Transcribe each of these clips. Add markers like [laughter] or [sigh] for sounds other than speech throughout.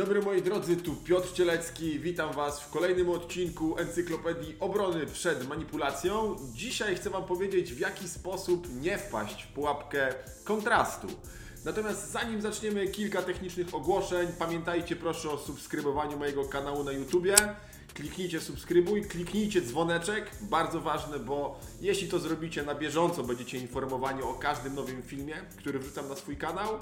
dobry moi drodzy, tu Piotr Cielecki. Witam Was w kolejnym odcinku Encyklopedii Obrony przed manipulacją. Dzisiaj chcę Wam powiedzieć, w jaki sposób nie wpaść w pułapkę kontrastu. Natomiast zanim zaczniemy, kilka technicznych ogłoszeń. Pamiętajcie proszę o subskrybowaniu mojego kanału na YouTubie. Kliknijcie subskrybuj, kliknijcie dzwoneczek, bardzo ważne, bo jeśli to zrobicie na bieżąco, będziecie informowani o każdym nowym filmie, który wrzucam na swój kanał.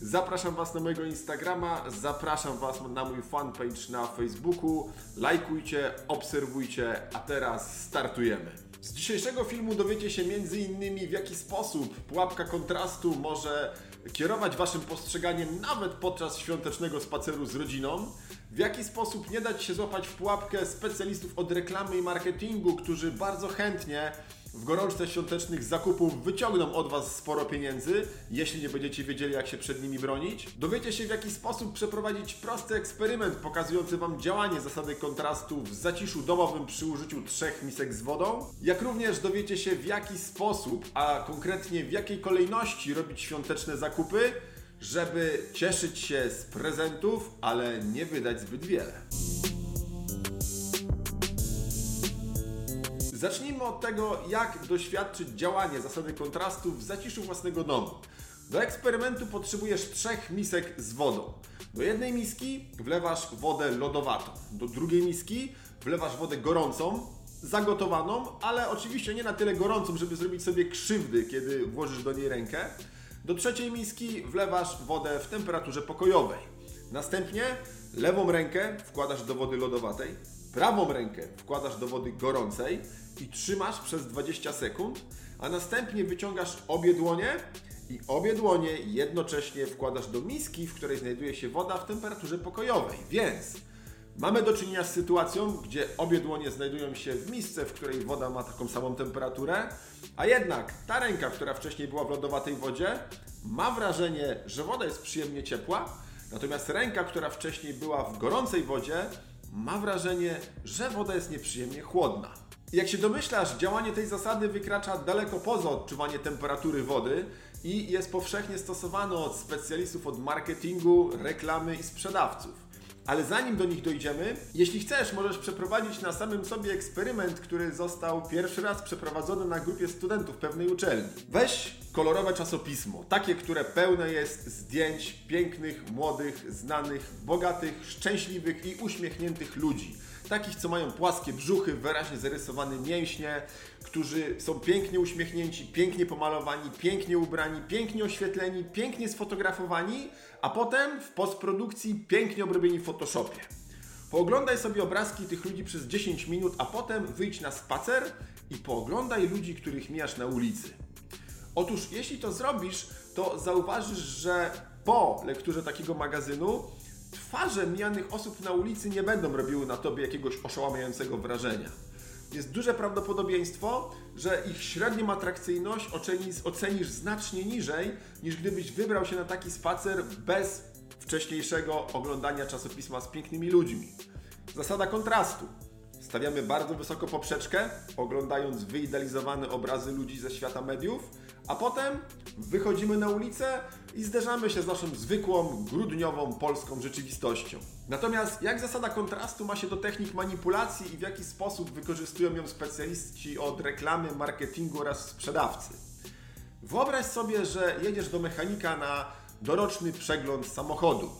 Zapraszam Was na mojego Instagrama, zapraszam Was na mój fanpage na Facebooku. Lajkujcie, obserwujcie, a teraz startujemy. Z dzisiejszego filmu dowiecie się m.in. w jaki sposób pułapka kontrastu może kierować Waszym postrzeganiem nawet podczas świątecznego spaceru z rodziną, w jaki sposób nie dać się złapać w pułapkę specjalistów od reklamy i marketingu, którzy bardzo chętnie w gorączce świątecznych zakupów wyciągną od Was sporo pieniędzy, jeśli nie będziecie wiedzieli, jak się przed nimi bronić. Dowiecie się, w jaki sposób przeprowadzić prosty eksperyment pokazujący Wam działanie zasady kontrastu w zaciszu domowym przy użyciu trzech misek z wodą. Jak również dowiecie się, w jaki sposób, a konkretnie w jakiej kolejności robić świąteczne zakupy, żeby cieszyć się z prezentów, ale nie wydać zbyt wiele. Zacznijmy od tego, jak doświadczyć działanie zasady kontrastu w zaciszu własnego domu. Do eksperymentu potrzebujesz trzech misek z wodą. Do jednej miski wlewasz wodę lodowatą, do drugiej miski wlewasz wodę gorącą, zagotowaną, ale oczywiście nie na tyle gorącą, żeby zrobić sobie krzywdy, kiedy włożysz do niej rękę. Do trzeciej miski wlewasz wodę w temperaturze pokojowej. Następnie lewą rękę wkładasz do wody lodowatej, prawą rękę wkładasz do wody gorącej i trzymasz przez 20 sekund, a następnie wyciągasz obie dłonie i obie dłonie jednocześnie wkładasz do miski, w której znajduje się woda w temperaturze pokojowej. Więc mamy do czynienia z sytuacją, gdzie obie dłonie znajdują się w misce, w której woda ma taką samą temperaturę, a jednak ta ręka, która wcześniej była w lodowatej wodzie, ma wrażenie, że woda jest przyjemnie ciepła, natomiast ręka, która wcześniej była w gorącej wodzie, ma wrażenie, że woda jest nieprzyjemnie chłodna. Jak się domyślasz, działanie tej zasady wykracza daleko poza odczuwanie temperatury wody i jest powszechnie stosowane od specjalistów od marketingu, reklamy i sprzedawców. Ale zanim do nich dojdziemy, jeśli chcesz, możesz przeprowadzić na samym sobie eksperyment, który został pierwszy raz przeprowadzony na grupie studentów pewnej uczelni. Weź kolorowe czasopismo, takie, które pełne jest zdjęć pięknych, młodych, znanych, bogatych, szczęśliwych i uśmiechniętych ludzi. Takich, co mają płaskie brzuchy, wyraźnie zarysowane mięśnie, którzy są pięknie uśmiechnięci, pięknie pomalowani, pięknie ubrani, pięknie oświetleni, pięknie sfotografowani, a potem w postprodukcji pięknie obrobieni w Photoshopie. Pooglądaj sobie obrazki tych ludzi przez 10 minut, a potem wyjdź na spacer i pooglądaj ludzi, których mijasz na ulicy. Otóż jeśli to zrobisz, to zauważysz, że po lekturze takiego magazynu twarze mijanych osób na ulicy nie będą robiły na tobie jakiegoś oszałamiającego wrażenia. Jest duże prawdopodobieństwo, że ich średnią atrakcyjność ocenisz, ocenisz znacznie niżej, niż gdybyś wybrał się na taki spacer bez wcześniejszego oglądania czasopisma z pięknymi ludźmi. Zasada kontrastu. Stawiamy bardzo wysoko poprzeczkę, oglądając wyidealizowane obrazy ludzi ze świata mediów, a potem wychodzimy na ulicę i zderzamy się z naszą zwykłą, grudniową polską rzeczywistością. Natomiast jak zasada kontrastu ma się do technik manipulacji i w jaki sposób wykorzystują ją specjaliści od reklamy, marketingu oraz sprzedawcy? Wyobraź sobie, że jedziesz do mechanika na doroczny przegląd samochodu.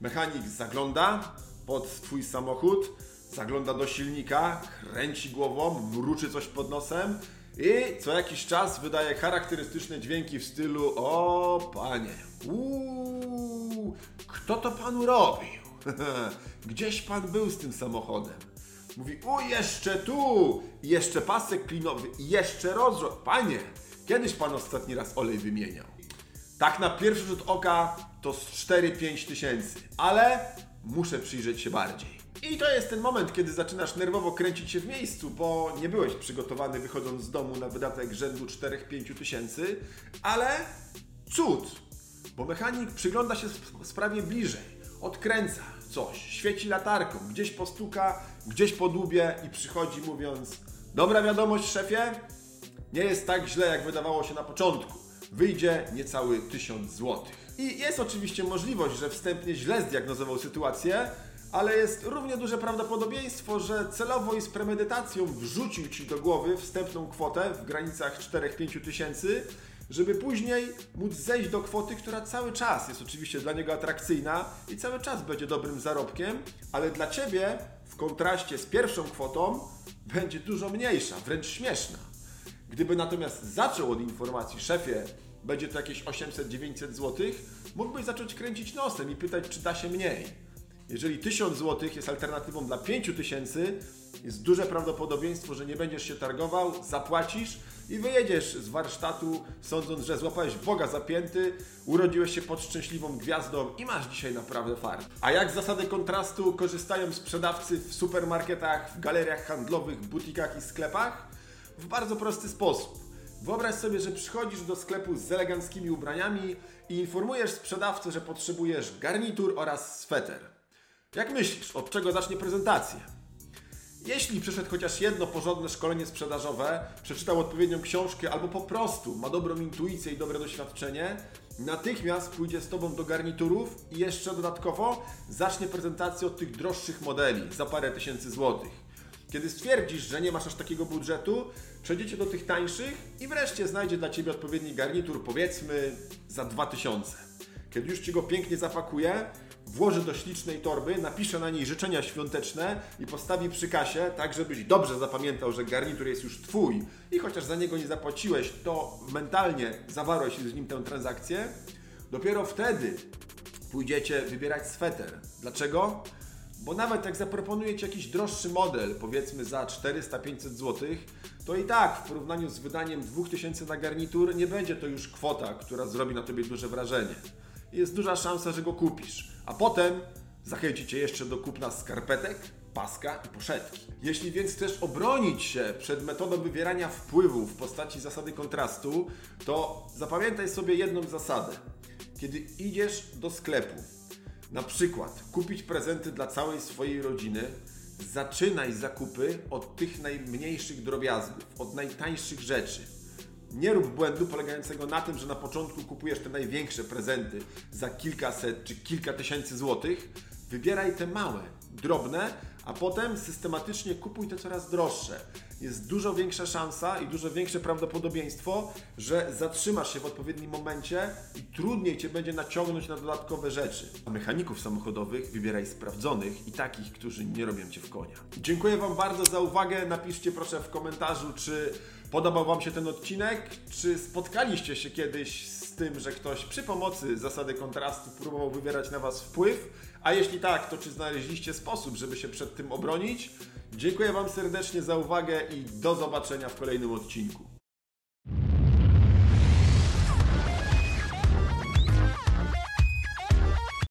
Mechanik zagląda pod Twój samochód, zagląda do silnika, kręci głową, mruczy coś pod nosem i co jakiś czas wydaje charakterystyczne dźwięki w stylu O panie, uuu, kto to panu robił? [laughs] Gdzieś pan był z tym samochodem. Mówi, o jeszcze tu, jeszcze pasek klinowy, jeszcze rozrzut. Panie, kiedyś pan ostatni raz olej wymieniał? Tak na pierwszy rzut oka to z 4-5 tysięcy, ale muszę przyjrzeć się bardziej. I to jest ten moment, kiedy zaczynasz nerwowo kręcić się w miejscu, bo nie byłeś przygotowany wychodząc z domu na wydatek rzędu 4-5 tysięcy, ale cud, bo mechanik przygląda się sprawie bliżej, odkręca coś, świeci latarką, gdzieś postuka, gdzieś podłubie i przychodzi mówiąc dobra wiadomość szefie, nie jest tak źle jak wydawało się na początku. wyjdzie niecały 1000 zł. I jest oczywiście możliwość, że wstępnie źle zdiagnozował sytuację, ale jest równie duże prawdopodobieństwo, że celowo i z premedytacją wrzucił Ci do głowy wstępną kwotę w granicach 4-5 tysięcy, żeby później móc zejść do kwoty, która cały czas jest oczywiście dla niego atrakcyjna i cały czas będzie dobrym zarobkiem, ale dla Ciebie w kontraście z pierwszą kwotą będzie dużo mniejsza, wręcz śmieszna. Gdyby natomiast zaczął od informacji, szefie, będzie to jakieś 800-900 zł, mógłbyś zacząć kręcić nosem i pytać, czy da się mniej. Jeżeli 1000 zł jest alternatywą dla 5000, jest duże prawdopodobieństwo, że nie będziesz się targował, zapłacisz i wyjedziesz z warsztatu, sądząc, że złapałeś Boga zapięty, urodziłeś się pod szczęśliwą gwiazdą i masz dzisiaj naprawdę fart. A jak z zasady kontrastu korzystają sprzedawcy w supermarketach, w galeriach handlowych, butikach i sklepach? W bardzo prosty sposób. Wyobraź sobie, że przychodzisz do sklepu z eleganckimi ubraniami i informujesz sprzedawcę, że potrzebujesz garnitur oraz sweter. Jak myślisz, od czego zacznie prezentację? Jeśli przeszedł chociaż jedno porządne szkolenie sprzedażowe, przeczytał odpowiednią książkę albo po prostu ma dobrą intuicję i dobre doświadczenie, natychmiast pójdzie z Tobą do garniturów i jeszcze dodatkowo zacznie prezentację od tych droższych modeli za parę tysięcy złotych. Kiedy stwierdzisz, że nie masz aż takiego budżetu, przejdziecie do tych tańszych i wreszcie znajdzie dla Ciebie odpowiedni garnitur, powiedzmy za 2000. Kiedy już Ci go pięknie zapakuje, włoży do ślicznej torby, napisze na niej życzenia świąteczne i postawi przy kasie, tak żebyś dobrze zapamiętał, że garnitur jest już Twój i chociaż za niego nie zapłaciłeś, to mentalnie zawarłeś z nim tę transakcję, dopiero wtedy pójdziecie wybierać sweter. Dlaczego? Bo nawet jak zaproponujecie jakiś droższy model, powiedzmy za 400-500 zł, to i tak w porównaniu z wydaniem 2000 na garnitur nie będzie to już kwota, która zrobi na Tobie duże wrażenie. Jest duża szansa, że go kupisz. A potem zachęci Cię jeszcze do kupna skarpetek, paska i poszetki. Jeśli więc chcesz obronić się przed metodą wywierania wpływu w postaci zasady kontrastu, to zapamiętaj sobie jedną zasadę. Kiedy idziesz do sklepu, na przykład kupić prezenty dla całej swojej rodziny, zaczynaj zakupy od tych najmniejszych drobiazgów, od najtańszych rzeczy. Nie rób błędu polegającego na tym, że na początku kupujesz te największe prezenty za kilkaset czy kilka tysięcy złotych. Wybieraj te małe, drobne, a potem systematycznie kupuj te coraz droższe. Jest dużo większa szansa i dużo większe prawdopodobieństwo, że zatrzymasz się w odpowiednim momencie i trudniej Cię będzie naciągnąć na dodatkowe rzeczy. A mechaników samochodowych wybieraj sprawdzonych i takich, którzy nie robią Cię w konia. Dziękuję Wam bardzo za uwagę. Napiszcie proszę w komentarzu, czy podobał Wam się ten odcinek, czy spotkaliście się kiedyś z tym, że ktoś przy pomocy zasady kontrastu próbował wywierać na Was wpływ, a jeśli tak, to czy znaleźliście sposób, żeby się przed tym obronić? Dziękuję Wam serdecznie za uwagę i do zobaczenia w kolejnym odcinku.